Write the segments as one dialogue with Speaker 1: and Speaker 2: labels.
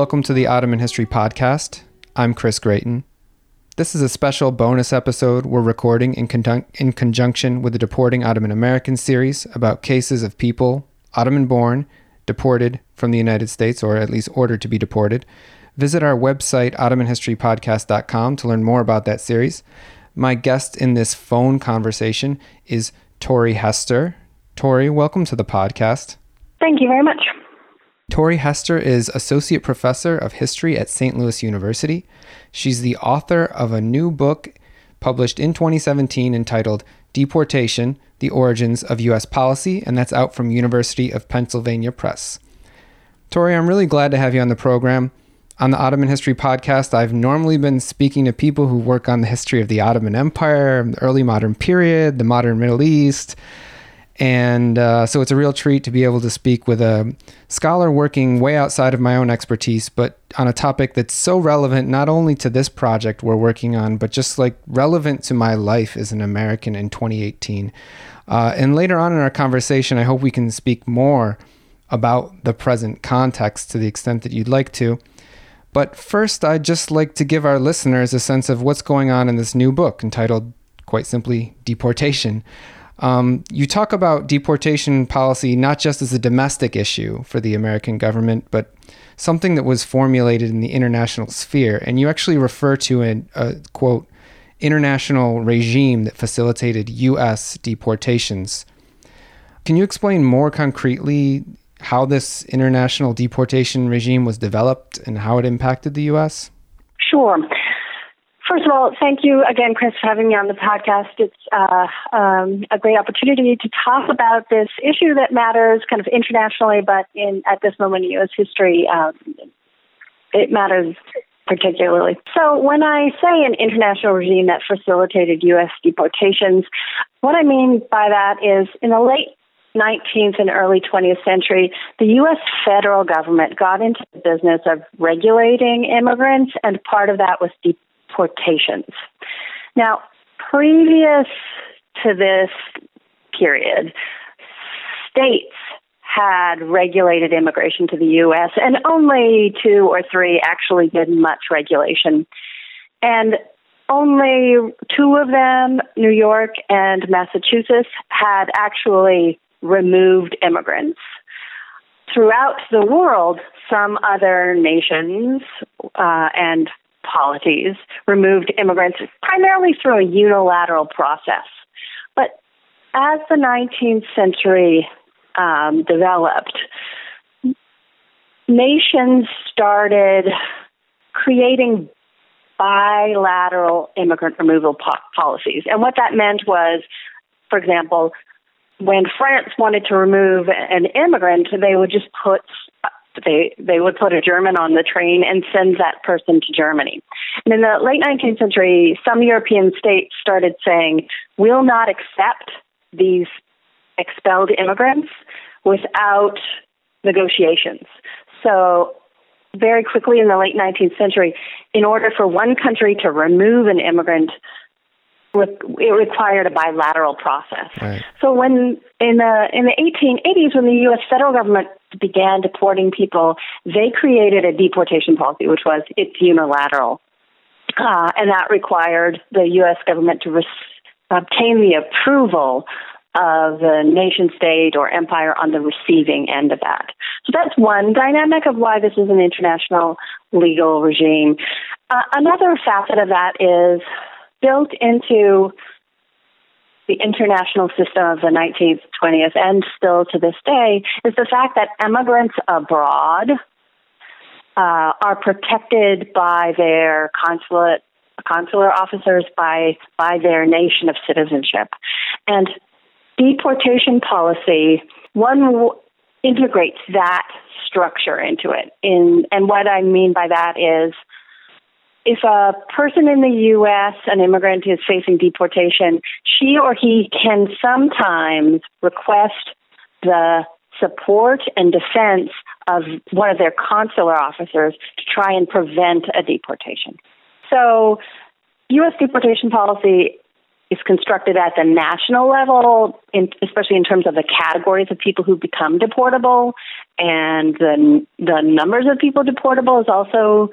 Speaker 1: Welcome to the Ottoman History Podcast. I'm Chris Grayton. This is a special bonus episode we're recording in, con- in conjunction with the Deporting Ottoman Americans series about cases of people, Ottoman born, deported from the United States, or at least ordered to be deported. Visit our website, OttomanHistoryPodcast.com, to learn more about that series. My guest in this phone conversation is Torrie Hester. Torrie, welcome to the podcast.
Speaker 2: Thank you very much.
Speaker 1: Torrie Hester is Associate Professor of History at St. Louis University. She's the author of a new book published in 2017 entitled Deportation The Origins of U.S. Policy, and that's out from University of Pennsylvania Press. Torrie, I'm really glad to have you on the program. On the Ottoman History Podcast, I've normally been speaking to people who work on the history of the Ottoman Empire, the early modern period, the modern Middle East. And uh, so it's a real treat to be able to speak with a scholar working way outside of my own expertise, but on a topic that's so relevant not only to this project we're working on, but just like relevant to my life as an American in 2018. Uh, and later on in our conversation, I hope we can speak more about the present context to the extent that you'd like to. But first, I'd just like to give our listeners a sense of what's going on in this new book entitled, quite simply, Deportation. Um, you talk about deportation policy not just as a domestic issue for the American government, but something that was formulated in the international sphere. And you actually refer to a, a quote, international regime that facilitated U.S. deportations. Can you explain more concretely how this international deportation regime was developed and how it impacted the U.S.?
Speaker 2: Sure. First of all, thank you again, Chris, for having me on the podcast. It's uh, um, a great opportunity to talk about this issue that matters kind of internationally, but in at this moment in U.S. history, um, it matters particularly. So when I say an international regime that facilitated U.S. deportations, what I mean by that is in the late 19th and early 20th century, the U.S. federal government got into the business of regulating immigrants, and part of that was deportation deportations. Now, previous to this period, states had regulated immigration to the U.S., and only two or three actually did much regulation. And only two of them, New York and Massachusetts, had actually removed immigrants. Throughout the world, some other nations uh, and policies removed immigrants primarily through a unilateral process. But as the 19th century um, developed, nations started creating bilateral immigrant removal po- policies. And what that meant was, for example, when France wanted to remove an immigrant, they would just put they they would put a German on the train and send that person to Germany. And in the late 19th century, some European states started saying, "We'll not accept these expelled immigrants without negotiations." So very quickly in the late 19th century, in order for one country to remove an immigrant, it required a bilateral process. Right. So when in the in the 1880s, when the U.S. federal government began deporting people, they created a deportation policy, which was it's unilateral, uh, and that required the U.S. government to obtain the approval of the nation state or empire on the receiving end of that. So that's one dynamic of why this is an international legal regime. Uh, another facet of that is built into the international system of the 19th, 20th, and still to this day is the fact that immigrants abroad uh, are protected by their consulate consular officers by by their nation of citizenship. And deportation policy one w- integrates that structure into it. In and what i mean by that is if a person in the U.S., an immigrant, is facing deportation, she or he can sometimes request the support and defense of one of their consular officers to try and prevent a deportation. So, U.S. deportation policy is constructed at the national level, in, especially in terms of the categories of people who become deportable, and the the numbers of people deportable is also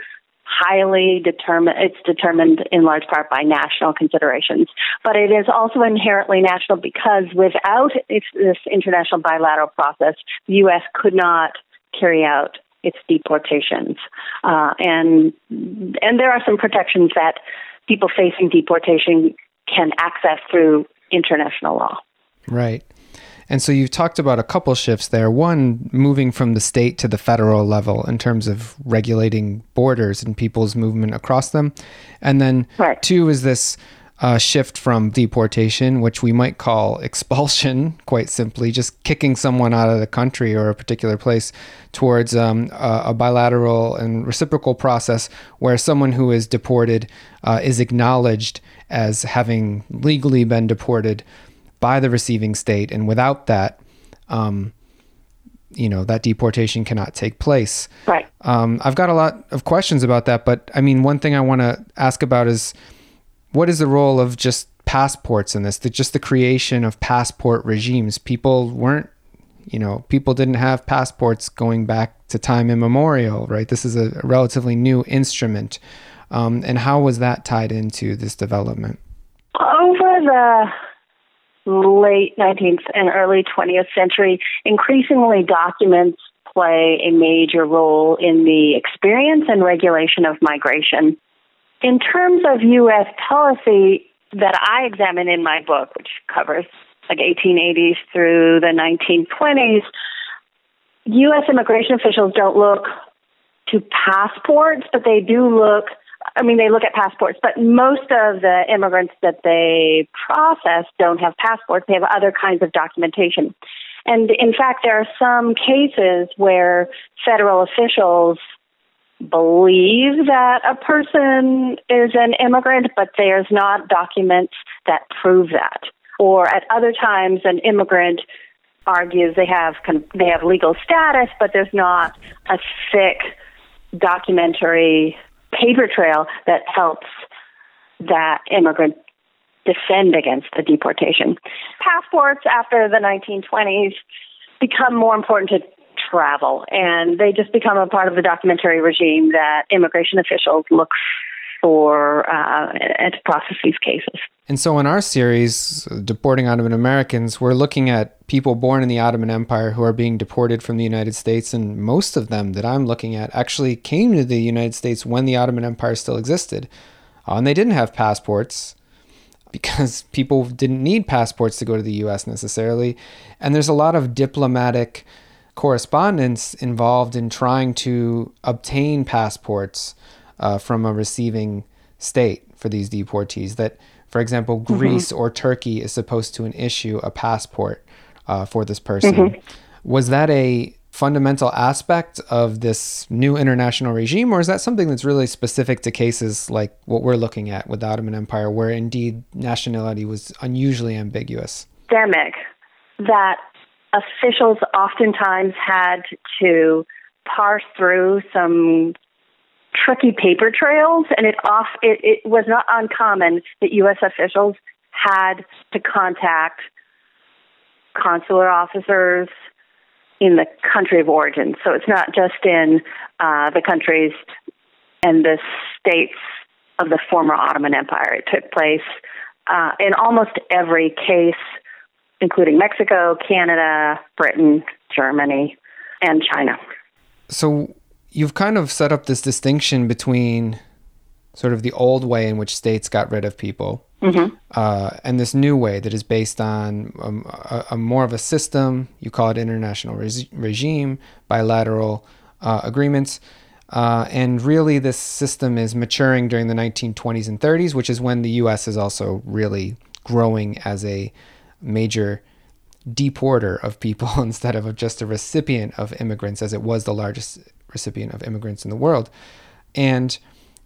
Speaker 2: highly determined. It's determined in large part by national considerations, but it is also inherently national because without this international bilateral process, the U.S. could not carry out its deportations, uh, and and there are some protections that people facing deportation can access through international law.
Speaker 1: Right. And so you've talked about a couple shifts there. One, moving from the state to the federal level in terms of regulating borders and people's movement across them. And then right. two is this uh, shift from deportation, which we might call expulsion, quite simply, just kicking someone out of the country or a particular place, towards um, a, a, bilateral and reciprocal process where someone who is deported uh, is acknowledged as having legally been deported by the receiving state, and without that, um, you know that deportation cannot take place.
Speaker 2: Right.
Speaker 1: Um, I've got a lot of questions about that, but I mean, one thing I want to ask about is what is the role of just passports in this? The, just the creation of passport regimes. People weren't, you know, people didn't have passports going back to time immemorial, right? This is a, relatively new instrument. Um, and how was that tied into this development?
Speaker 2: Over the late 19th and early 20th century, increasingly documents play a major role in the experience and regulation of migration. In terms of U.S. policy that I examine in my book, which covers like 1880s through the 1920s, U.S. immigration officials don't look to passports, but they do look I mean, they look at passports, but most of the immigrants that they process don't have passports. They have other kinds of documentation. And in fact, there are some cases where federal officials believe that a person is an immigrant, but there's not documents that prove that. Or at other times, an immigrant argues they have they have legal status, but there's not a thick documentary paper trail that helps that immigrant defend against the deportation. Passports after the 1920s become more important to travel, and they just become a part of the documentary regime that immigration officials look for uh, to process these cases.
Speaker 1: And so, in our series, Deporting Ottoman Americans, we're looking at people born in the Ottoman Empire who are being deported from the United States. And most of them that I'm looking at actually came to the United States when the Ottoman Empire still existed. Uh, and they didn't have passports because people didn't need passports to go to the US necessarily. And there's a lot of diplomatic correspondence involved in trying to obtain passports uh, from a receiving state for these deportees that for example, mm-hmm. Greece mm-hmm. or Turkey is supposed to issue a passport uh, for this person. Mm-hmm. Was that a fundamental aspect of this new international regime, or is that something that's really specific to cases like what we're looking at with the Ottoman Empire, where indeed nationality was unusually ambiguous?
Speaker 2: Demic, that officials oftentimes had to parse through some tricky paper trails, and it off it, it was not uncommon that U.S. officials had to contact consular officers in the country of origin. So it's not just in uh, the countries and the states of the former Ottoman Empire. It took place uh, in almost every case, including Mexico, Canada, Britain, Germany, and China.
Speaker 1: So, you've kind of set up this distinction between sort of the old way in which states got rid of people mm-hmm. uh, and this new way that is based on um, a, a, more of a system. You call it international re- regime, bilateral uh, agreements. Uh, and really, this system is maturing during the 1920s and 30s, which is when the U.S. is also really growing as a major deporter of people instead of just a recipient of immigrants, as it was the largest recipient of immigrants in the world. And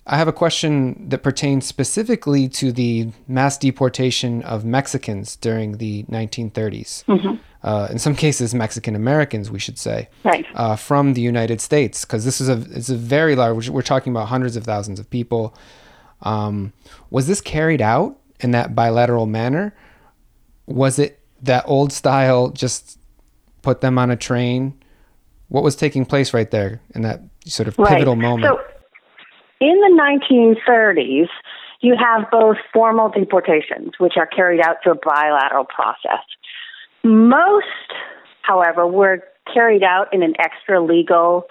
Speaker 1: I have a question that pertains specifically to the mass deportation of Mexicans during the 1930s. Mm-hmm. Uh, in some cases, Mexican Americans, we should say,
Speaker 2: right.
Speaker 1: uh, from the United States, because this is a it's a very large. We're talking about hundreds of thousands of people. Um, was this carried out in that bilateral manner? Was it that old style, just put them on a train? What was taking place right there in that sort of pivotal
Speaker 2: right.
Speaker 1: moment?
Speaker 2: So, in the 1930s, you have both formal deportations, which are carried out through a bilateral process. Most, however, were carried out in an extra legal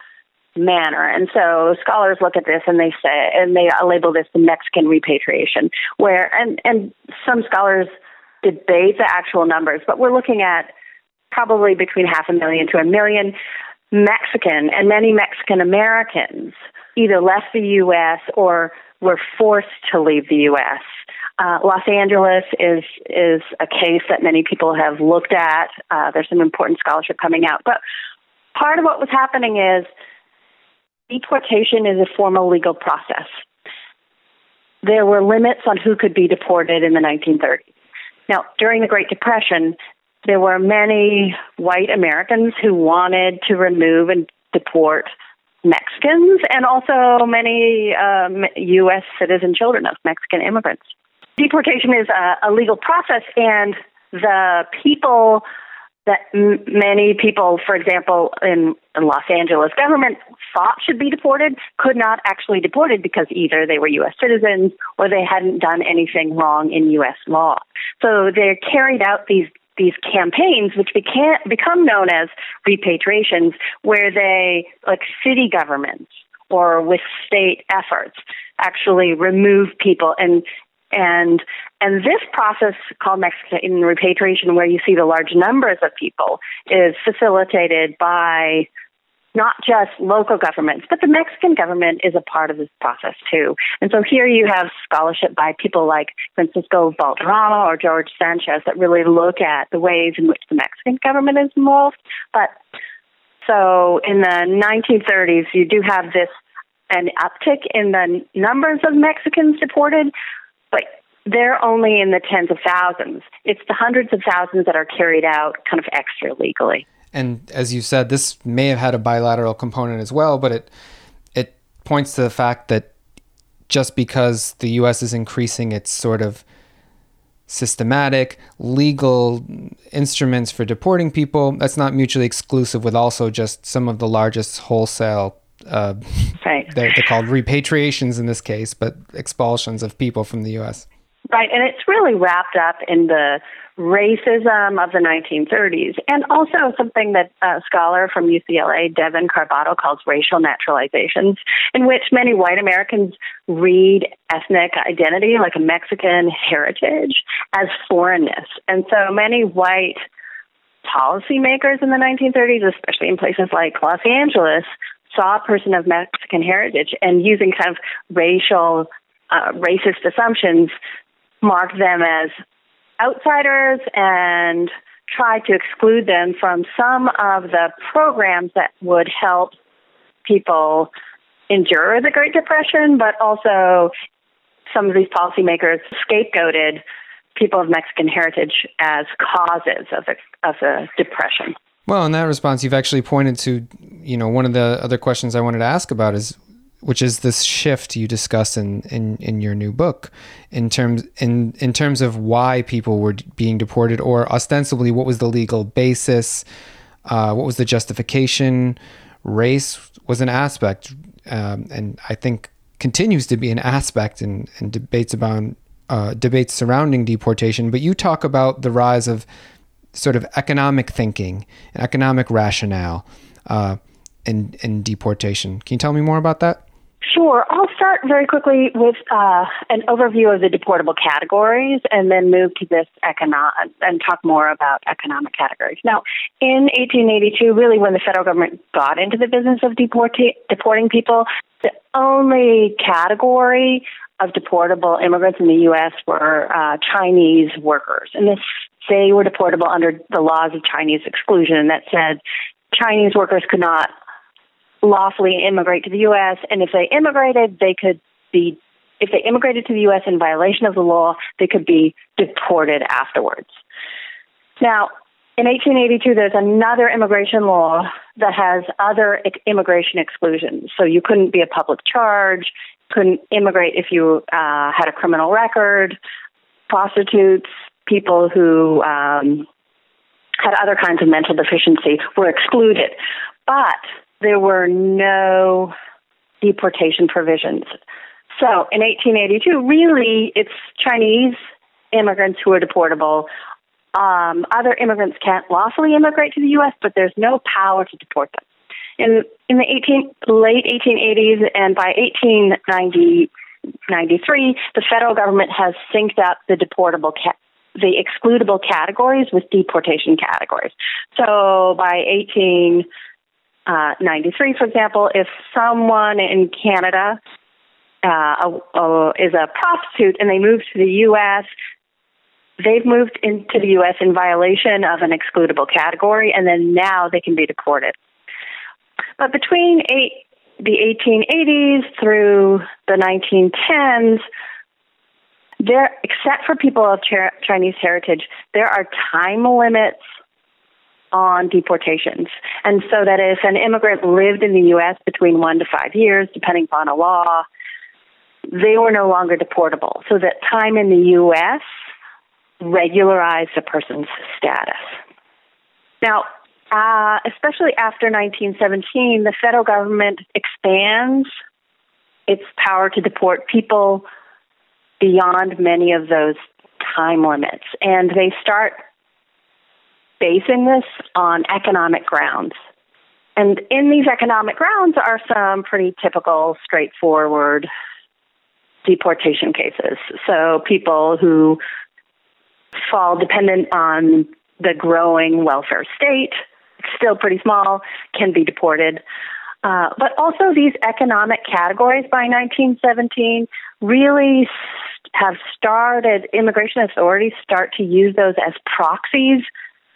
Speaker 2: manner. And so scholars look at this and they say, and they label this the Mexican repatriation, where, and, and some scholars debate the actual numbers, but we're looking at probably between half a million to a million Mexican and many Mexican Americans either left the U.S. or were forced to leave the U.S. Uh, Los Angeles is is a case that many people have looked at. Uh, there's some important scholarship coming out, but part of what was happening is deportation is a formal legal process. There were limits on who could be deported in the 1930s. Now, during the Great Depression, there were many white Americans who wanted to remove and deport Mexicans and also many um, U.S. citizen children of Mexican immigrants. Deportation is a, a legal process, and the people that m- many people, for example, in, in Los Angeles government thought should be deported could not actually deported because either they were U.S. citizens or they hadn't done anything wrong in U.S. law. So they carried out these these campaigns, which became become known as repatriations, where they like city governments or with state efforts actually remove people. And and and this process called Mexican repatriation, where you see the large numbers of people, is facilitated by not just local governments, but the Mexican government is a part of this process too. And so here you have scholarship by people like Francisco Balderrama or George Sanchez that really look at the ways in which the Mexican government is involved. But so in the 1930s, you do have this an uptick in the numbers of Mexicans deported, but they're only in the tens of thousands. It's the hundreds of thousands that are carried out kind of extra legally.
Speaker 1: And as you said, this may have had a bilateral component as well, but it it points to the fact that just because the U.S. is increasing its sort of systematic legal instruments for deporting people, that's not mutually exclusive with also just some of the largest wholesale. Uh,
Speaker 2: right.
Speaker 1: They're, they're called repatriations in this case, but expulsions of people from the U.S.
Speaker 2: Right, and it's really wrapped up in the racism of the 1930s, and also something that a scholar from UCLA, Devon Carbado, calls racial naturalizations, in which many white Americans read ethnic identity, like a Mexican heritage, as foreignness. And so many white policymakers in the 1930s, especially in places like Los Angeles, saw a person of Mexican heritage and using kind of racial, uh, racist assumptions mark them as outsiders and try to exclude them from some of the programs that would help people endure the Great Depression, but also some of these policymakers scapegoated people of Mexican heritage as causes of the, of the depression.
Speaker 1: Well, in that response, you've actually pointed to, you know, one of the other questions I wanted to ask about is which is this shift you discuss in, in, in your new book in terms in in terms of why people were being deported or ostensibly what was the legal basis uh, what was the justification? Race was an aspect um, and I think continues to be an aspect in, in debates about uh, debates surrounding deportation but you talk about the rise of sort of economic thinking and economic rationale uh, in, in deportation. Can you tell me more about that
Speaker 2: Sure. I'll start very quickly with uh, an overview of the deportable categories and then move to this economic and talk more about economic categories. Now, in 1882, really when the federal government got into the business of deporti- deporting people, the only category of deportable immigrants in the U.S. were uh, Chinese workers. And this, they were deportable under the laws of Chinese exclusion that said Chinese workers could not lawfully immigrate to the U.S., and if they immigrated, they could be, if they immigrated to the U.S. in violation of the law, they could be deported afterwards. Now, in 1882, there's another immigration law that has other immigration exclusions. So you couldn't be a public charge, couldn't immigrate if you uh, had a criminal record, prostitutes, people who um, had other kinds of mental deficiency were excluded. But there were no deportation provisions. So in 1882, really, it's Chinese immigrants who are deportable. Um, other immigrants can't lawfully immigrate to the U.S., but there's no power to deport them. In in the 18, late 1880s and by 1893, the federal government has synced up the deportable ca- the excludable categories with deportation categories. So by 1893, for example, if someone in Canada uh, uh, is a prostitute and they move to the U.S., they've moved into the U.S. in violation of an excludable category, and then now they can be deported. But between eight, the 1880s through the 1910s, there, except for people of Chinese heritage, there are time limits on deportations. And so that if an immigrant lived in the U.S. between one to five years, depending upon a law, they were no longer deportable. So that time in the U.S. regularized a person's status. Now, uh, especially after 1917, the federal government expands its power to deport people beyond many of those time limits. And they start basing this on economic grounds. And in these economic grounds are some pretty typical, straightforward deportation cases. So people who fall dependent on the growing welfare state, still pretty small, can be deported. Uh, but also, these economic categories by 1917 really have started, immigration authorities start to use those as proxies,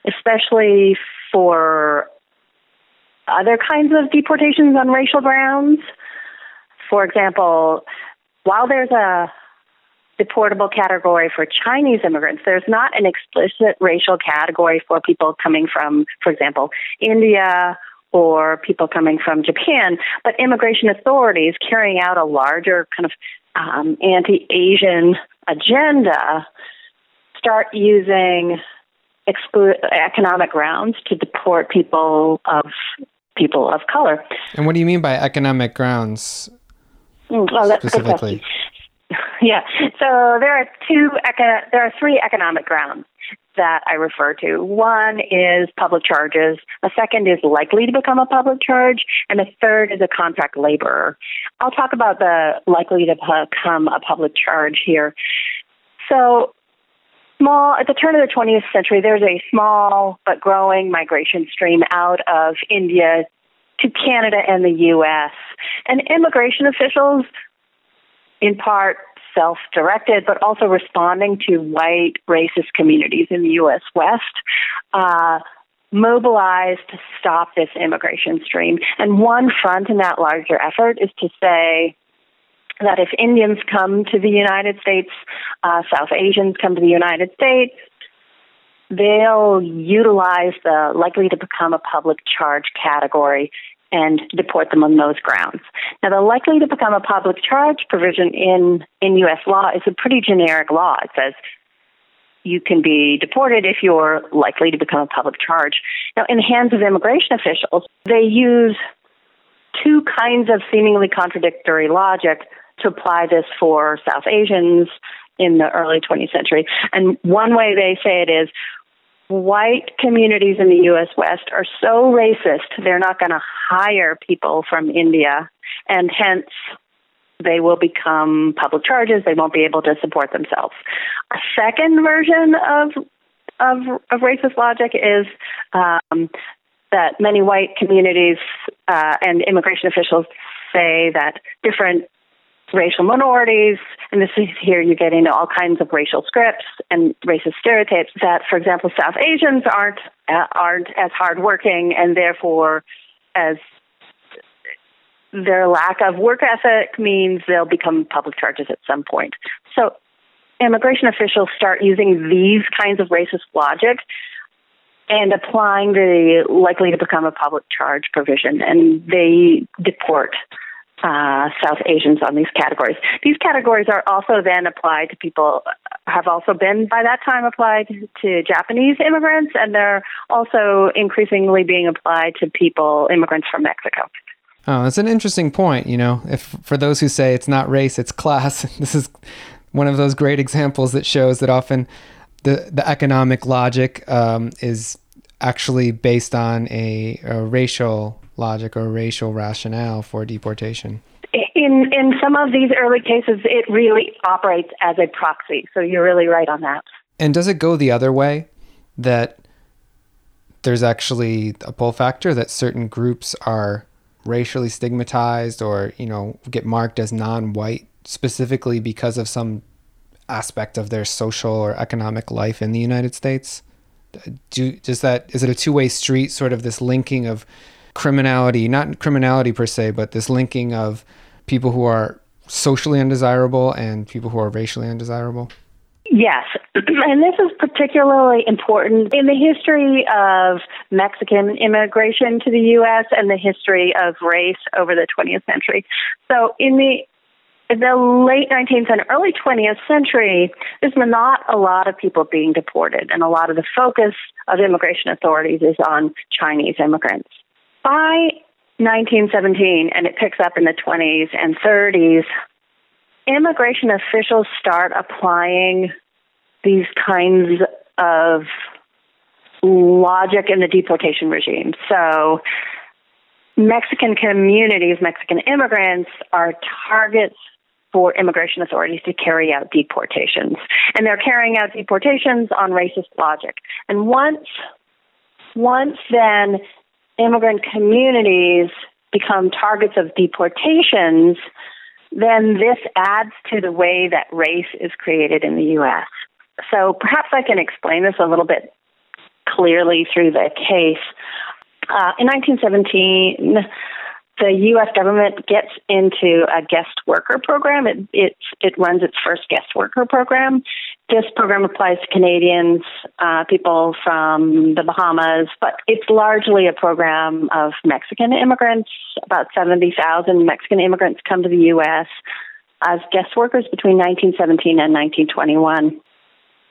Speaker 2: especially for other kinds of deportations on racial grounds. For example, while there's a deportable category for Chinese immigrants, there's not an explicit racial category for people coming from, for example, India or people coming from Japan, but immigration authorities carrying out a larger kind of um, anti Asian agenda start using exclu- economic grounds to deport people of people of color.
Speaker 1: And what do you mean by economic grounds?
Speaker 2: Mm, well, that's specifically. Yeah, so there are two. Eco- there are three economic grounds that I refer to. One is public charges, a second is likely to become a public charge, and a third is a contract laborer. I'll talk about the likely to become a public charge here. So, small at the turn of the 20th century, there's a small but growing migration stream out of India to Canada and the U.S. And immigration officials, in part self directed, but also responding to white racist communities in the U.S. West, uh, mobilized to stop this immigration stream. And one front in that larger effort is to say, that if Indians come to the United States, uh, South Asians come to the United States, they'll utilize the likely to become a public charge category and deport them on those grounds. Now, the likely to become a public charge provision in, in U.S. law is a pretty generic law. It says you can be deported if you're likely to become a public charge. Now, in the hands of immigration officials, they use two kinds of seemingly contradictory logic to apply this for South Asians in the early 20th century. And one way they say it is white communities in the U.S. West are so racist, they're not going to hire people from India, and hence they will become public charges. They won't be able to support themselves. A second version of of, of racist logic is um, that many white communities uh, and immigration officials say that different racial minorities, and this is here you get into all kinds of racial scripts and racist stereotypes that, for example, South Asians aren't uh, aren't as hardworking and therefore as their lack of work ethic means they'll become public charges at some point. So immigration officials start using these kinds of racist logic and applying the likely to become a public charge provision, and they deport uh, South Asians on these categories. These categories are also then applied to people, have also been by that time applied to Japanese immigrants, and they're also increasingly being applied to people, immigrants from Mexico.
Speaker 1: Oh, that's an interesting point. You know, if for those who say it's not race, it's class, this is one of those great examples that shows that often the the economic logic um, is actually based on a, a racial logic or racial rationale for deportation.
Speaker 2: In in some of these early cases, it really operates as a proxy. So you're really right on that.
Speaker 1: And does it go the other way that there's actually a pull factor that certain groups are racially stigmatized or you know get marked as non-white specifically because of some aspect of their social or economic life in the United States? Do does that is it a two-way street sort of this linking of criminality, not criminality per se, but this linking of people who are socially undesirable and people who are racially undesirable?
Speaker 2: Yes, and this is particularly important in the history of Mexican immigration to the U.S. and the history of race over the 20th century. So, in the the late 19th and early 20th century, there's not a lot of people being deported, and a lot of the focus of immigration authorities is on Chinese immigrants. By 1917, and it picks up in the 20s and 30s, immigration officials start applying these kinds of logic in the deportation regime. So, Mexican communities, Mexican immigrants are targets for immigration authorities to carry out deportations. And they're carrying out deportations on racist logic. And once once then immigrant communities become targets of deportations, then this adds to the way that race is created in the U.S. So perhaps I can explain this a little bit clearly through the case. Uh, in 1917, the U.S. government gets into a guest worker program. It, it, it runs its first guest worker program. This program applies to Canadians, uh, people from the Bahamas, but it's largely a program of Mexican immigrants. About 70,000 Mexican immigrants come to the U.S. as guest workers between 1917 and 1921.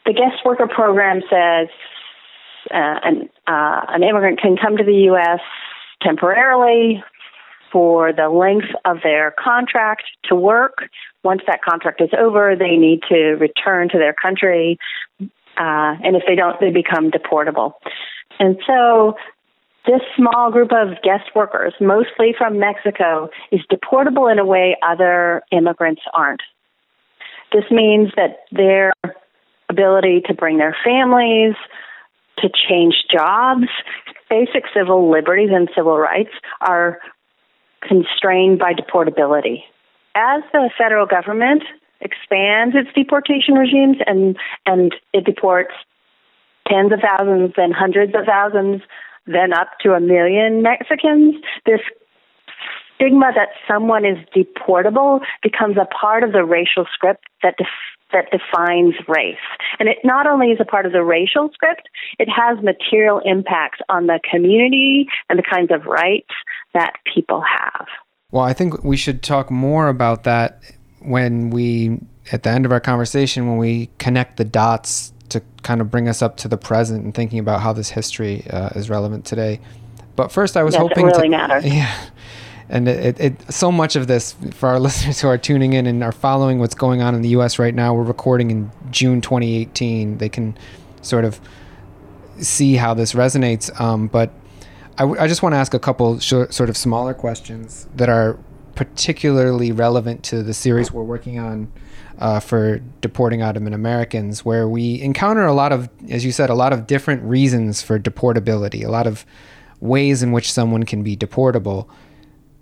Speaker 2: The guest worker program says uh, an, uh, an immigrant can come to the U.S. temporarily for the length of their contract to work. Once that contract is over, they need to return to their country. Uh, and if they don't, they become deportable. And so this small group of guest workers, mostly from Mexico, is deportable in a way other immigrants aren't. This means that their ability to bring their families, to change jobs, basic civil liberties and civil rights are constrained by deportability. As the federal government expands its deportation regimes and, and it deports tens of thousands, then hundreds of thousands, then up to a million Mexicans, this stigma that someone is deportable becomes a part of the racial script that def- that defines race. And it not only is a part of the racial script, it has material impacts on the community and the kinds of rights that people have.
Speaker 1: Well, I think we should talk more about that when we, at the end of our conversation, when we connect the dots to kind of bring us up to the present and thinking about how this history uh, is relevant today. But first, I was
Speaker 2: yes,
Speaker 1: hoping
Speaker 2: it really
Speaker 1: to,
Speaker 2: matters.
Speaker 1: Yeah, and it, it, it, so much of this for our listeners who are tuning in and are following what's going on in the U.S. right now. We're recording in June 2018. They can sort of see how this resonates. Um, but I, w- I just want to ask a couple sort of smaller questions that are particularly relevant to the series we're working on uh, for deporting Ottoman Americans, where we encounter a lot of, as you said, a lot of different reasons for deportability, a lot of ways in which someone can be deportable.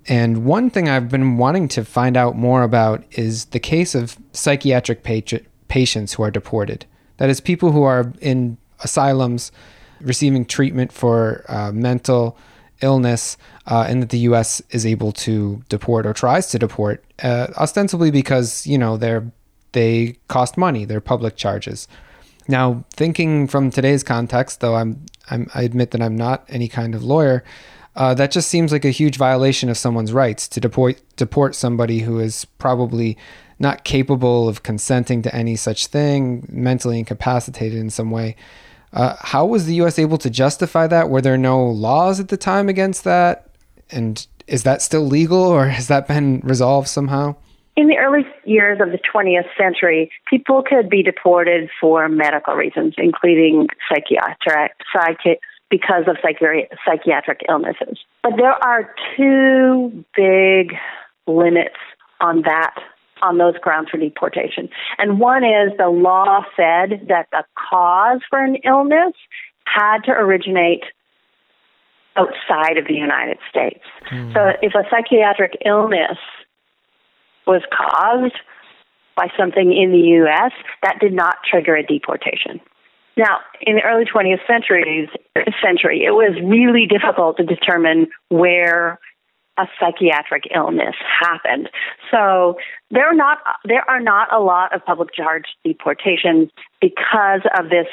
Speaker 1: And one thing I've been wanting to find out more about is the case of psychiatric pat- patients who are deported. That is, people who are in asylums receiving treatment for uh, mental illness, uh, and that the U.S. is able to deport or tries to deport, uh, ostensibly because you know they're they cost money, they're public charges. Now, thinking from today's context, though I'm, I'm I admit that I'm not any kind of lawyer, uh, that just seems like a huge violation of someone's rights to deport deport somebody who is probably not capable of consenting to any such thing, mentally incapacitated in some way. Uh, how was the U.S. able to justify that? Were there no laws at the time against that? And is that still legal, or has that been resolved somehow?
Speaker 2: In the early years of the 20th century, people could be deported for medical reasons, including psychiatric, psychi- because of psychi- psychiatric illnesses. But there are two big limits on that on those grounds for deportation. And one is the law said that the cause for an illness had to originate outside of the United States. Mm. So if a psychiatric illness was caused by something in the U.S., that did not trigger a deportation. Now, in the early 20th centuries, century, it was really difficult to determine where a psychiatric illness happened. So there are not there are not a lot of public charge deportations because of this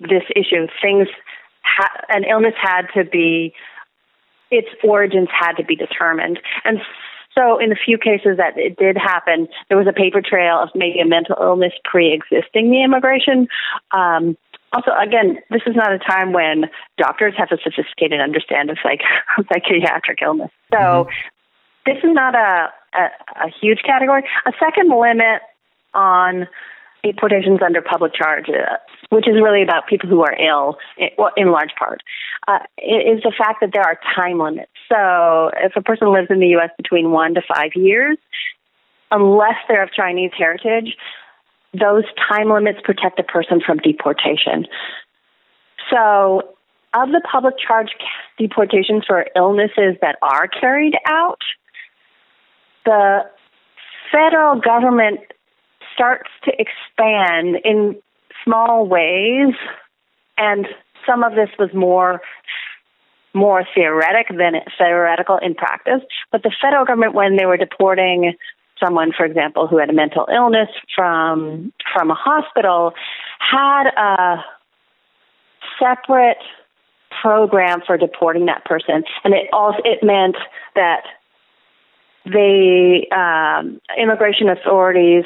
Speaker 2: this issue. Things ha- an illness had to be its origins had to be determined, and so in the few cases that it did happen, there was a paper trail of maybe a mental illness pre-existing the immigration. Um, also, again, this is not a time when doctors have a sophisticated understanding of psych- psychiatric illness. So mm-hmm. this is not a, a, a huge category. A second limit on deportations under public charge, which is really about people who are ill, well, in large part, uh, is the fact that there are time limits. So if a person lives in the U.S. between one to five years, unless they're of Chinese heritage, those time limits protect a person from deportation. So, of the public charge deportations for illnesses that are carried out, the federal government starts to expand in small ways, and some of this was more more theoretic than theoretical in practice. But the federal government, when they were deporting someone, for example, who had a mental illness from from a hospital had a separate program for deporting that person, and it also it meant that the um, immigration authorities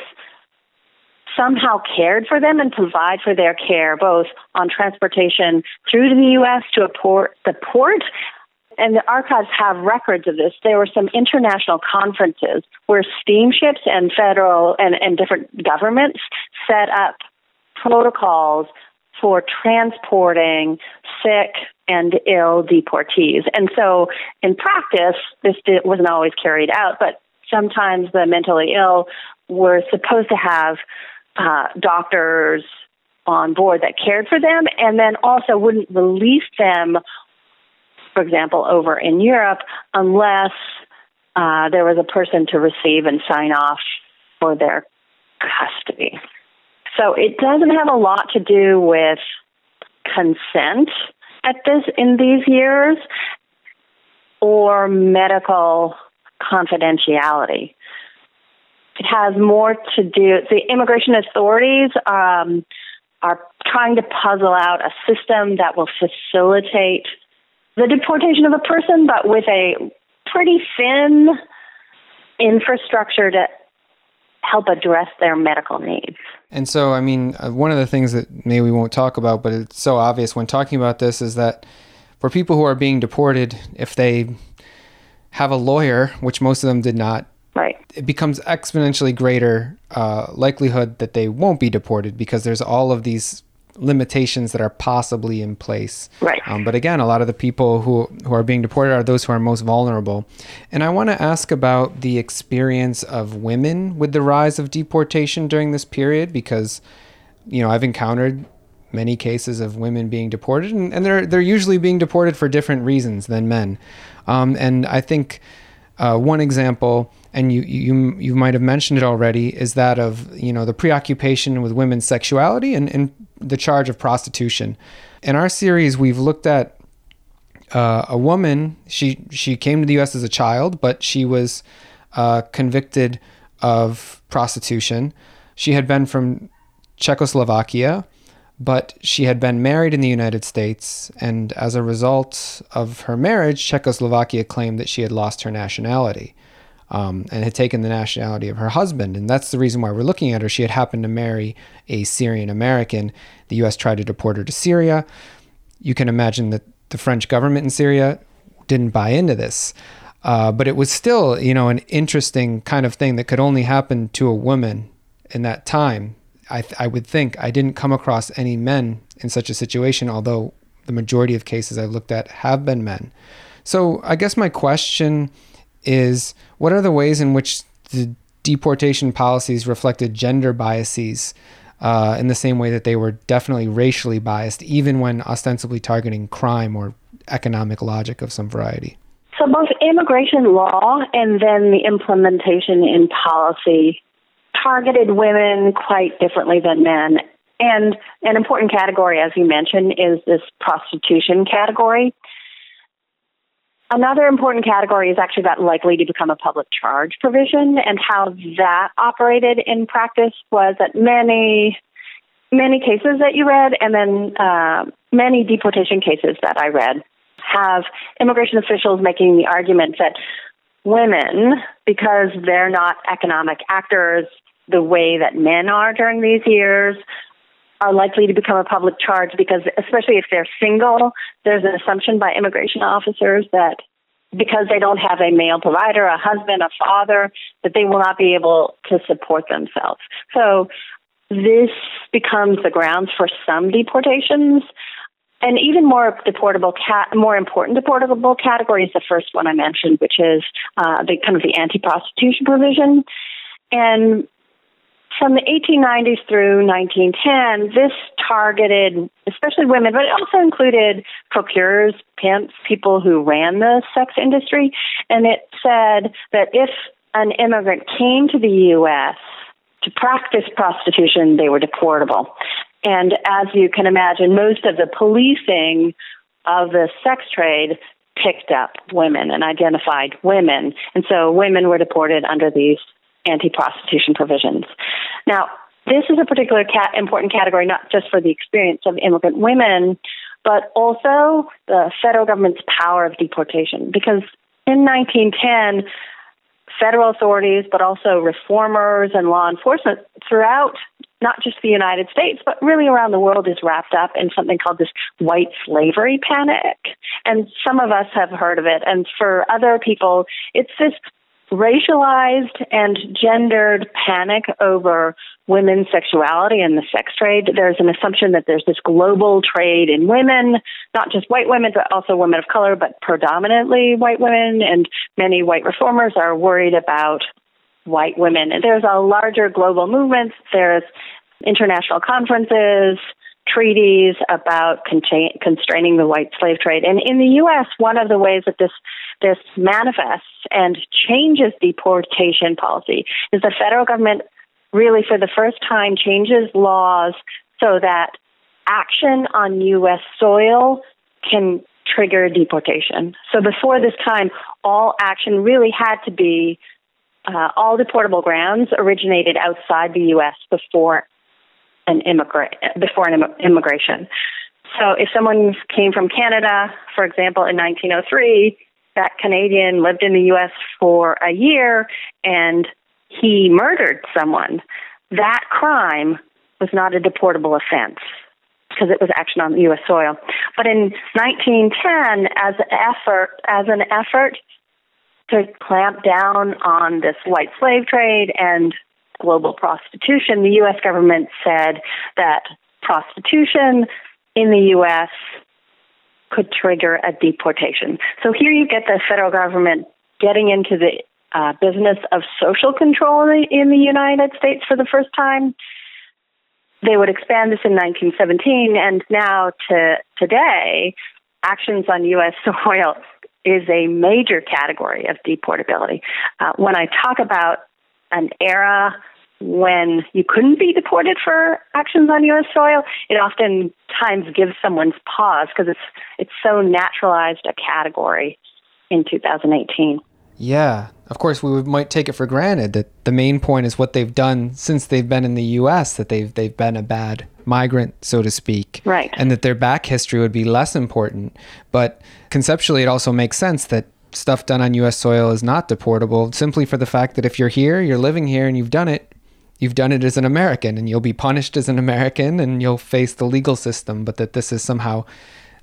Speaker 2: somehow cared for them and provide for their care both on transportation through to the U.S. to a port, the port and the archives have records of this. There were some international conferences where steamships and federal and, and different governments set up protocols for transporting sick and ill deportees. And so, in practice, this wasn't always carried out, but sometimes the mentally ill were supposed to have uh, doctors on board that cared for them and then also wouldn't release them for example, over in Europe, unless uh, there was a person to receive and sign off for their custody. So it doesn't have a lot to do with consent at this in these years or medical confidentiality. It has more to do. The immigration authorities um, are trying to puzzle out a system that will facilitate the deportation of a person, but with a pretty thin infrastructure to help address their medical needs.
Speaker 1: And so, I mean, uh, one of the things that maybe we won't talk about, but it's so obvious when talking about this, is that for people who are being deported, if they have a lawyer, which most of them did not,
Speaker 2: right,
Speaker 1: it becomes exponentially greater uh, likelihood that they won't be deported because there's all of these limitations that are possibly in place.
Speaker 2: Right.
Speaker 1: Um, but again, a lot of the people who who are being deported are those who are most vulnerable. And I want to ask about the experience of women with the rise of deportation during this period because, you know, I've encountered many cases of women being deported, and, and they're they're usually being deported for different reasons than men. Um, and I think uh, one example and you you you might have mentioned it already, is that of you know the preoccupation with women's sexuality and, and the charge of prostitution. In our series, we've looked at uh, a woman. She she came to the U.S. as a child, but she was uh, convicted of prostitution. She had been from Czechoslovakia. but she had been married in the United States, and as a result of her marriage, Czechoslovakia claimed that she had lost her nationality um, and had taken the nationality of her husband. And that's the reason why we're looking at her. She had happened to marry a Syrian American. The U.S. tried to deport her to Syria. You can imagine that the French government in Syria didn't buy into this. Uh, but it was still, you know, an interesting kind of thing that could only happen to a woman in that time. I, th- I would think I didn't come across any men in such a situation, although the majority of cases I've looked at have been men. So I guess my question is what are the ways in which the deportation policies reflected gender biases uh, in the same way that they were definitely racially biased, even when ostensibly targeting crime or economic logic of some variety?
Speaker 2: So, both immigration law and then the implementation in policy targeted women quite differently than men. And an important category, as you mentioned, is this prostitution category. Another important category is actually that likely to become a public charge provision, and how that operated in practice was that many, many cases that you read, and then uh, many deportation cases that I read, have immigration officials making the argument that women, because they're not economic actors the way that men are during these years, are likely to become a public charge because, especially if they're single, there's an assumption by immigration officers that because they don't have a male provider, a husband, a father, that they will not be able to support themselves. So this becomes the grounds for some deportations. And even more deportable, more important deportable category is the first one I mentioned, which is uh, the kind of the anti-prostitution provision. And from the 1890s through 1910, this targeted especially women, but it also included procurers, pimps, people who ran the sex industry. And it said that if an immigrant came to the U.S. to practice prostitution, they were deportable. And as you can imagine, most of the policing of the sex trade picked up women and identified women. And so women were deported under these anti prostitution provisions. Now, this is a particular cat- important category, not just for the experience of immigrant women, but also the federal government's power of deportation. Because in 1910, federal authorities, but also reformers and law enforcement throughout not just the United States, but really around the world is wrapped up in something called this white slavery panic. And some of us have heard of it. And for other people, it's this racialized and gendered panic over women's sexuality and the sex trade. There's an assumption that there's this global trade in women, not just white women, but also women of color, but predominantly white women. And many white reformers are worried about white women. And there's a larger global movement. There's international conferences, treaties about constraining the white slave trade. And in the U.S., one of the ways that this this manifests and changes deportation policy is the federal government really, for the first time, changes laws so that action on U.S. soil can trigger deportation. So before this time, all action really had to be uh, all deportable grounds originated outside the U.S. before an immigrant before an Im- immigration. So if someone came from Canada, for example, in 1903, that Canadian lived in the U.S. for a year and he murdered someone, that crime was not a deportable offense because it was action on U.S. soil. But in 1910, as an effort, as an effort to clamp down on this white slave trade and global prostitution, the U.S. government said that prostitution in the U.S. could trigger a deportation. So here you get the federal government getting into the uh, business of social control in the United States for the first time. They would expand this in 1917, and now to today, actions on U.S. soil is a major category of deportability. Uh, when I talk about an era when you couldn't be deported for actions on U.S. soil, it oftentimes gives someone's pause because it's it's so naturalized a category in 2018.
Speaker 1: Yeah, of course, we might take it for granted that the main point is what they've done since they've been in the U.S. That they've they've been a bad migrant, so to speak.
Speaker 2: Right.
Speaker 1: And that their back history would be less important. But conceptually, it also makes sense that stuff done on US soil is not deportable simply for the fact that if you're here, you're living here, and you've done it, you've done it as an American and you'll be punished as an American and you'll face the legal system, but that this is somehow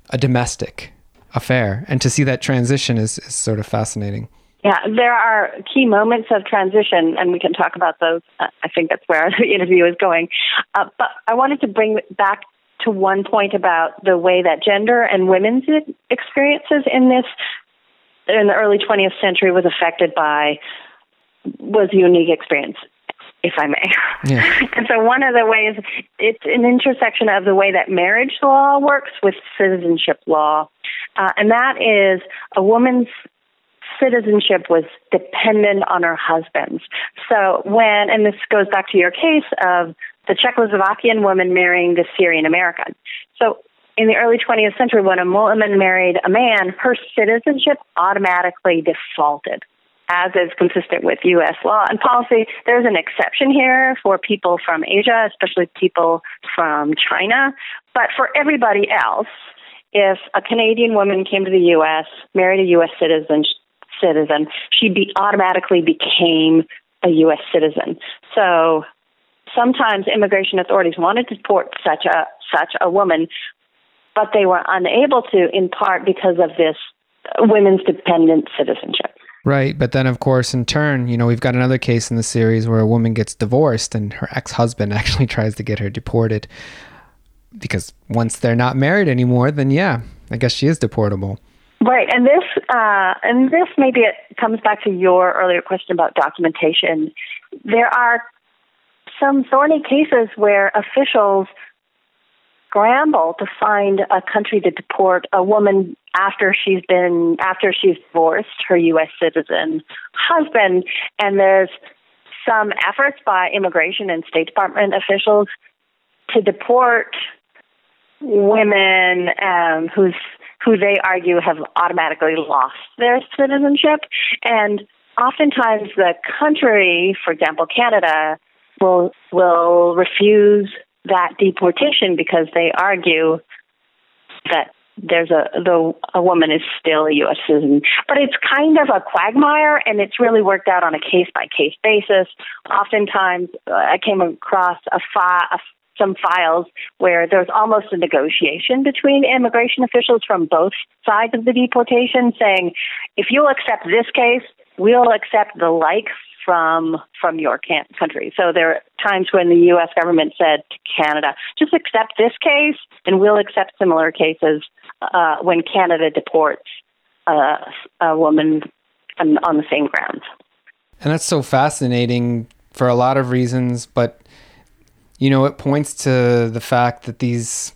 Speaker 1: a domestic affair. And to see that transition is, is sort of fascinating.
Speaker 2: Yeah, there are key moments of transition, and we can talk about those. I think that's where the interview is going. Uh, but I wanted to bring back to one point about the way that gender and women's experiences in this in the early 20th century was affected by was a unique experience if I may.
Speaker 1: Yeah.
Speaker 2: and so one of the ways it's an intersection of the way that marriage law works with citizenship law. Uh, and that is a woman's citizenship was dependent on her husband's. So when, and this goes back to your case of the Czechoslovakian woman marrying the Syrian American. So in the early 20th century, when a woman married a man, her citizenship automatically defaulted, as is consistent with U.S. law and policy. There's an exception here for people from Asia, especially people from China. But for everybody else, if a Canadian woman came to the U.S., married a U.S. citizen, citizen, she be, automatically became a U.S. citizen. So sometimes immigration authorities wanted to deport such a such a woman, but they were unable to in part because of this women's dependent citizenship.
Speaker 1: Right, but then of course in turn, you know, we've got another case in the series where a woman gets divorced and her ex-husband actually tries to get her deported because once they're not married anymore, then yeah, I guess she is deportable.
Speaker 2: Right, and this uh, and this maybe it comes back to your earlier question about documentation. There are some thorny cases where officials scramble to find a country to deport a woman after she's been after she's divorced her U.S. citizen husband, and there's some efforts by immigration and State Department officials to deport women um, whose who they argue have automatically lost their citizenship. And oftentimes the country, for example, Canada, will will refuse that deportation because they argue that there's a the a woman is still a U.S. citizen, but it's kind of a quagmire, and it's really worked out on a case by case basis. Oftentimes, uh, I came across a, fi- a some files where there's almost a negotiation between immigration officials from both sides of the deportation saying, if you'll accept this case, we'll accept the like from from your country. So there are times when the U.S. government said to Canada, just accept this case, and we'll accept similar cases uh, when Canada deports uh, a woman on, on the same grounds.
Speaker 1: And that's so fascinating for a lot of reasons, but you know, it points to the fact that these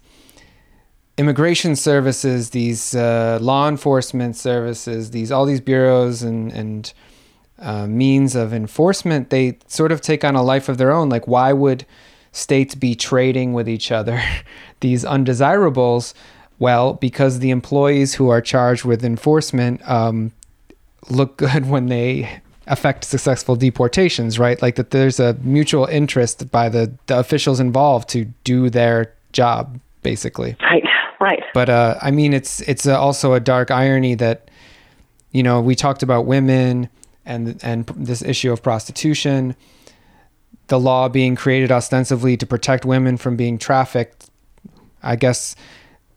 Speaker 1: immigration services, these uh, law enforcement services, these all these bureaus and and uh, means of enforcement, they sort of take on a life of their own. Like, why would states be trading with each other these undesirables? Well, because the employees who are charged with enforcement um, look good when they affect successful deportations, right? Like that there's a mutual interest by the, the officials involved to do their job, basically.
Speaker 2: Right, right.
Speaker 1: But uh, I mean, it's it's also a dark irony that, you know, we talked about women and and this issue of prostitution, the law being created ostensibly to protect women from being trafficked. I guess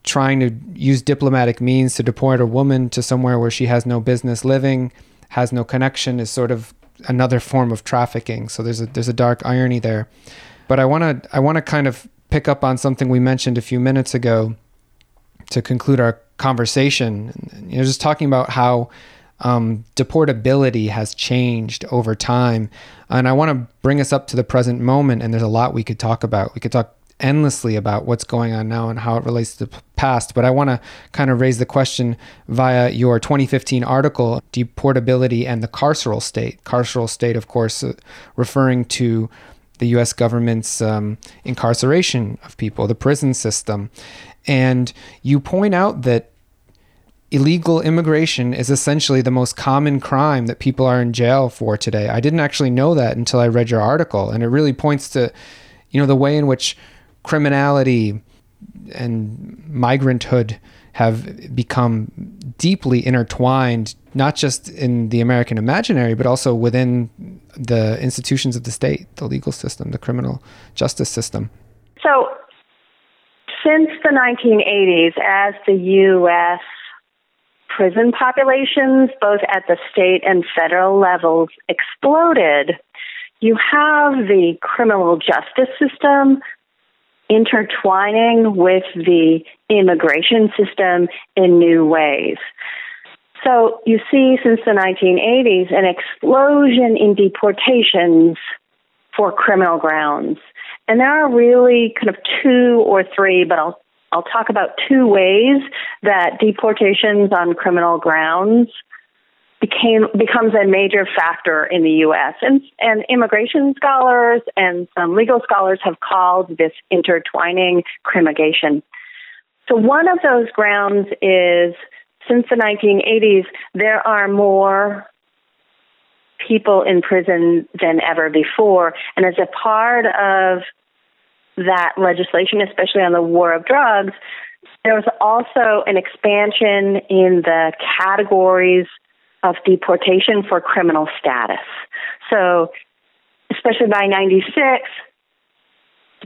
Speaker 1: trying to use diplomatic means to deport a woman to somewhere where she has no business living has no connection is sort of another form of trafficking. So there's a there's a dark irony there. But I want to I want to kind of pick up on something we mentioned a few minutes ago to conclude our conversation. You know, just talking about how um, deportability has changed over time, and I want to bring us up to the present moment. And there's a lot we could talk about. We could talk endlessly about what's going on now and how it relates to the past. But I want to kind of raise the question via your 2015 article, Deportability and the Carceral State. Carceral state, of course, uh, referring to the US government's um, incarceration of people, the prison system. And you point out that illegal immigration is essentially the most common crime that people are in jail for today. I didn't actually know that until I read your article. And it really points to, you know, the way in which criminality and migranthood have become deeply intertwined, not just in the American imaginary, but also within the institutions of the state, the legal system, the criminal justice system.
Speaker 2: So, since the 1980s, as the U.S. prison populations, both at the state and federal levels, exploded, you have the criminal justice system intertwining with the immigration system in new ways. So you see, since the 1980s, an explosion in deportations for criminal grounds. And there are really kind of two or three, but I'll I'll talk about two ways that deportations on criminal grounds became becomes a major factor in the U.S. and and immigration scholars and some legal scholars have called this intertwining crimmigration. So one of those grounds is since the 1980s there are more people in prison than ever before, and as a part of that legislation, especially on the war of drugs, there was also an expansion in the categories of deportation for criminal status. So, especially by 96,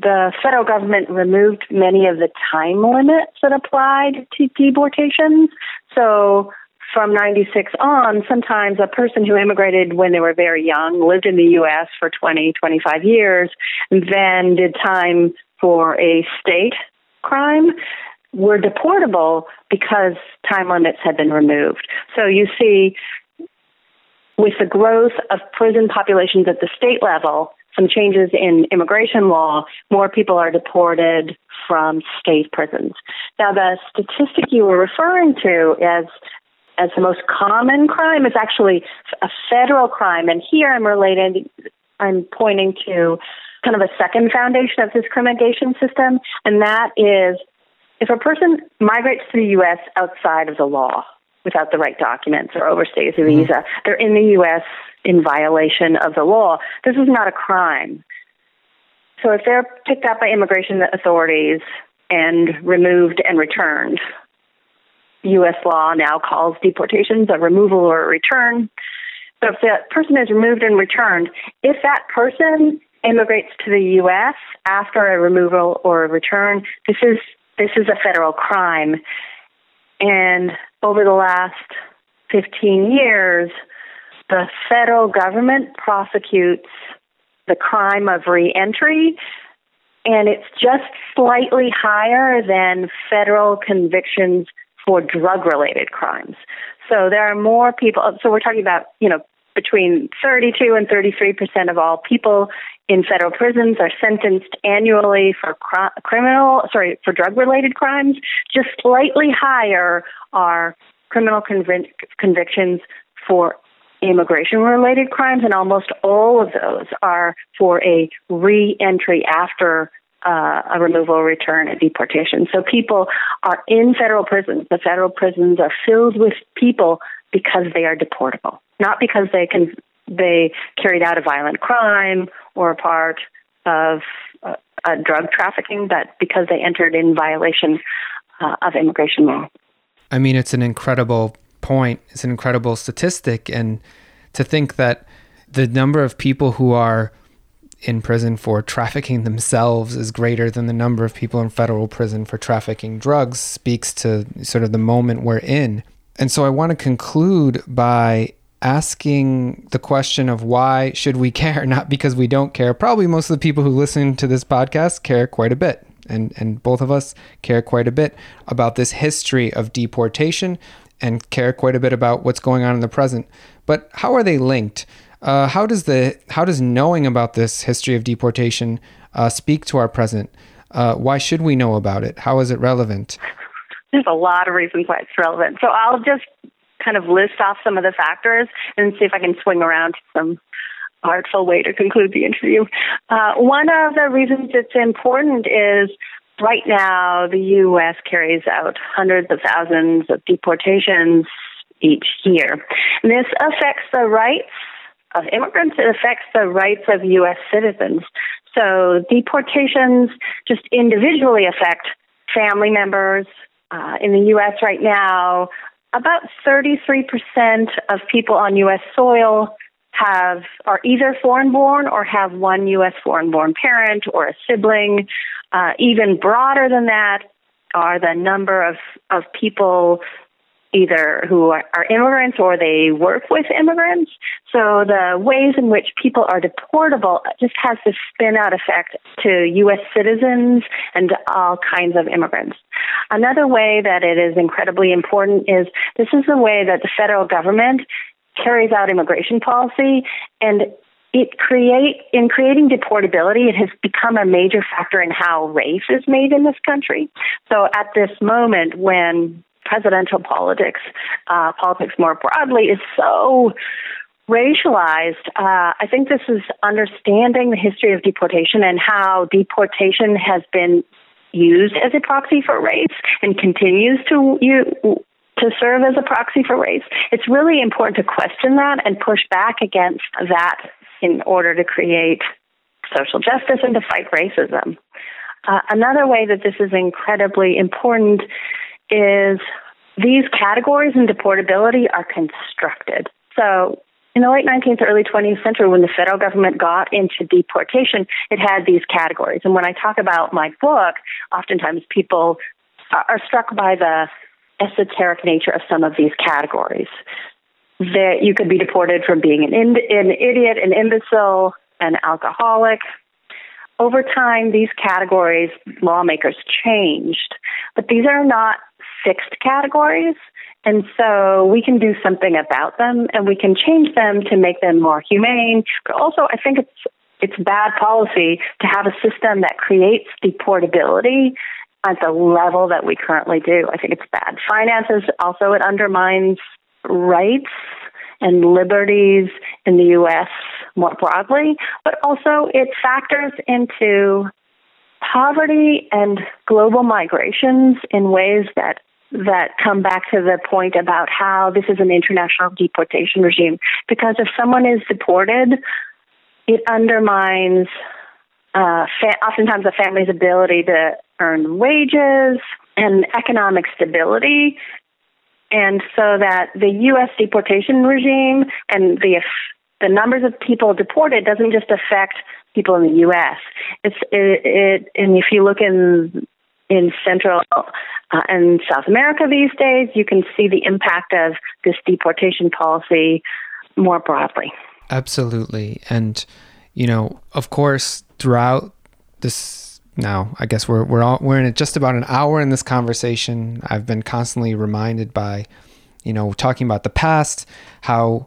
Speaker 2: the federal government removed many of the time limits that applied to deportations. So, from 96 on, sometimes a person who immigrated when they were very young, lived in the U.S. for 20, 25 years, then did time for a state crime, were deportable because time limits had been removed. So you see, with the growth of prison populations at the state level, some changes in immigration law, more people are deported from state prisons. Now, the statistic you were referring to as as the most common crime is actually a federal crime, and here I'm related. I'm pointing to kind of a second foundation of this criminalization system, and that is if a person migrates to the U.S. outside of the law without the right documents or overstays a mm-hmm. visa, mm-hmm. they're in the U.S. in violation of the law. This is not a crime. So if they're picked up by immigration authorities and removed and returned, U.S. law now calls deportations a removal or a return. So if that person is removed and returned, if that person immigrates to the U.S. after a removal or a return, this is this is a federal crime. And over the last 15 years, the federal government prosecutes the crime of reentry, and it's just slightly higher than federal convictions for drug related crimes. So there are more people, so we're talking about, you know, between 32 and 33 percent of all people in federal prisons are sentenced annually for cr- criminal, sorry, for drug-related crimes. Just slightly higher are criminal convic- convictions for immigration-related crimes, and almost all of those are for a re-entry after uh, a removal, return, and deportation. So people are in federal prisons. The federal prisons are filled with people because they are deportable, not because they can they carried out a violent crime or a part of uh, a drug trafficking, but because they entered in violation uh, of immigration law.
Speaker 1: I mean, it's an incredible point. It's an incredible statistic, and to think that the number of people who are in prison for trafficking themselves is greater than the number of people in federal prison for trafficking drugs speaks to sort of the moment we're in. And so I want to conclude by asking the question of why should we care not because we don't care. Probably most of the people who listen to this podcast care quite a bit and and both of us care quite a bit about this history of deportation and care quite a bit about what's going on in the present. But how are they linked uh, how does the how does knowing about this history of deportation uh, speak to our present uh, why should we know about it how is it relevant
Speaker 2: there's a lot of reasons why it's relevant so i'll just kind of list off some of the factors and see if I can swing around to some artful way to conclude the interview. Uh, one of the reasons it's important is right now the U.S. carries out hundreds of thousands of deportations each year. And this affects the rights of immigrants, it affects the rights of U.S. citizens. So deportations just individually affect family members. Uh, in the U.S. right now, about 33% of people on U.S. soil have are either foreign born or have one U.S. foreign born parent or a sibling. Uh, even broader than that are the number of, of people either who are, are immigrants or they work with immigrants. So the ways in which people are deportable just has this spin out effect to U.S. citizens and to all kinds of immigrants. Another way that it is incredibly important is this is the way that the federal government carries out immigration policy and it create in creating deportability it has become a major factor in how race is made in this country so at this moment when presidential politics, uh, politics more broadly, is so racialized. Uh, I think this is understanding the history of deportation and how deportation has been used as a proxy for race and continues to you, to serve as a proxy for race. It's really important to question that and push back against that in order to create social justice and to fight racism. Uh, another way that this is incredibly important is these categories in deportability are constructed. So in the late 19th, early 20th century, when the federal government got into deportation, it had these categories. And when I talk about my book, oftentimes people are struck by the esoteric nature of some of these categories. That you could be deported from being an, in, an idiot, an imbecile, an alcoholic. Over time, these categories lawmakers changed, but these are not fixed categories. And so we can do something about them and we can change them to make them more humane. But also, I think it's, it's bad policy to have a system that creates deportability at the level that we currently do. I think it's bad. Finances also, it undermines rights and liberties in the U.S. more broadly, but also it factors into poverty and global migrations in ways that that come back to the point about how this is an international deportation regime. Because if someone is deported, it undermines uh, fa- oftentimes a family's ability to earn wages and economic stability. And so that the U.S. deportation regime and the the numbers of people deported doesn't just affect people in the U.S. It's it, it and if you look in in Central uh, and South America these days, you can see the impact of this deportation policy more broadly.
Speaker 1: Absolutely. And, you know, of course, throughout this now, I guess we're, we're all, we're in just about an hour in this conversation. I've been constantly reminded by, you know, talking about the past, how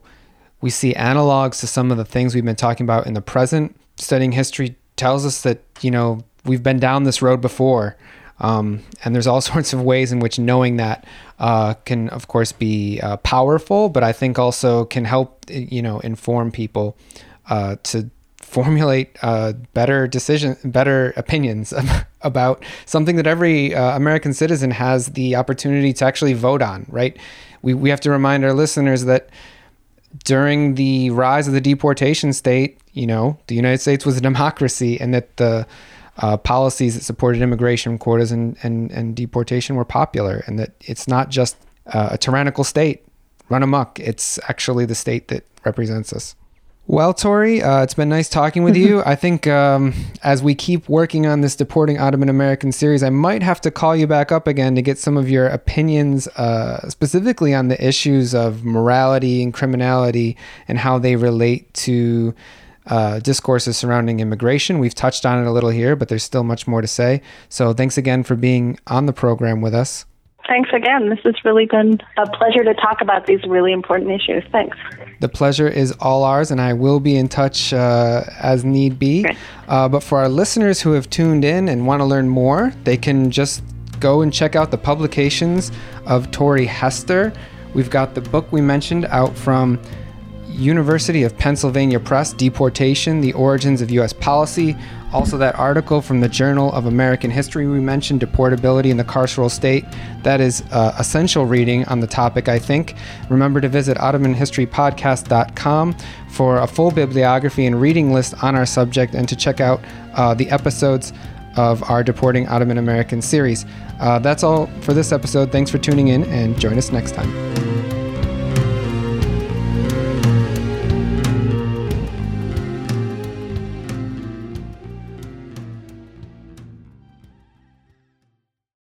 Speaker 1: we see analogs to some of the things we've been talking about in the present. Studying history tells us that, you know, we've been down this road before. Um, and there's all sorts of ways in which knowing that uh, can, of course, be uh, powerful, but I think also can help, you know, inform people uh, to formulate uh, better decision, better opinions about something that every uh, American citizen has the opportunity to actually vote on. Right? We we have to remind our listeners that during the rise of the deportation state, you know, the United States was a democracy, and that the uh, policies that supported immigration quotas and, and, and deportation were popular, and that it's not just uh, a tyrannical state run amok, it's actually the state that represents us. Well, Torrie, uh, it's been nice talking with you. I think um, as we keep working on this Deporting Ottoman American series, I might have to call you back up again to get some of your opinions, uh, specifically on the issues of morality and criminality and how they relate to uh, discourses surrounding immigration. We've touched on it a little here, but there's still much more to say. So thanks again for being on the program with us.
Speaker 2: Thanks again. This has really been a pleasure to talk about these really important issues. Thanks.
Speaker 1: The pleasure is all ours, and I will be in touch uh, as need be. Uh, but for our listeners who have tuned in and want to learn more, they can just go and check out the publications of Torrie Hester. We've got the book we mentioned out from University of Pennsylvania Press, Deportation, The Origins of U.S. Policy. Also, that article from the Journal of American History we mentioned, Deportability in the Carceral State. That is uh, essential reading on the topic, I think. Remember to visit OttomanHistoryPodcast.com for a full bibliography and reading list on our subject and to check out uh, the episodes of our Deporting Ottoman Americans series. Uh, that's all for this episode. Thanks for tuning in and join us next time.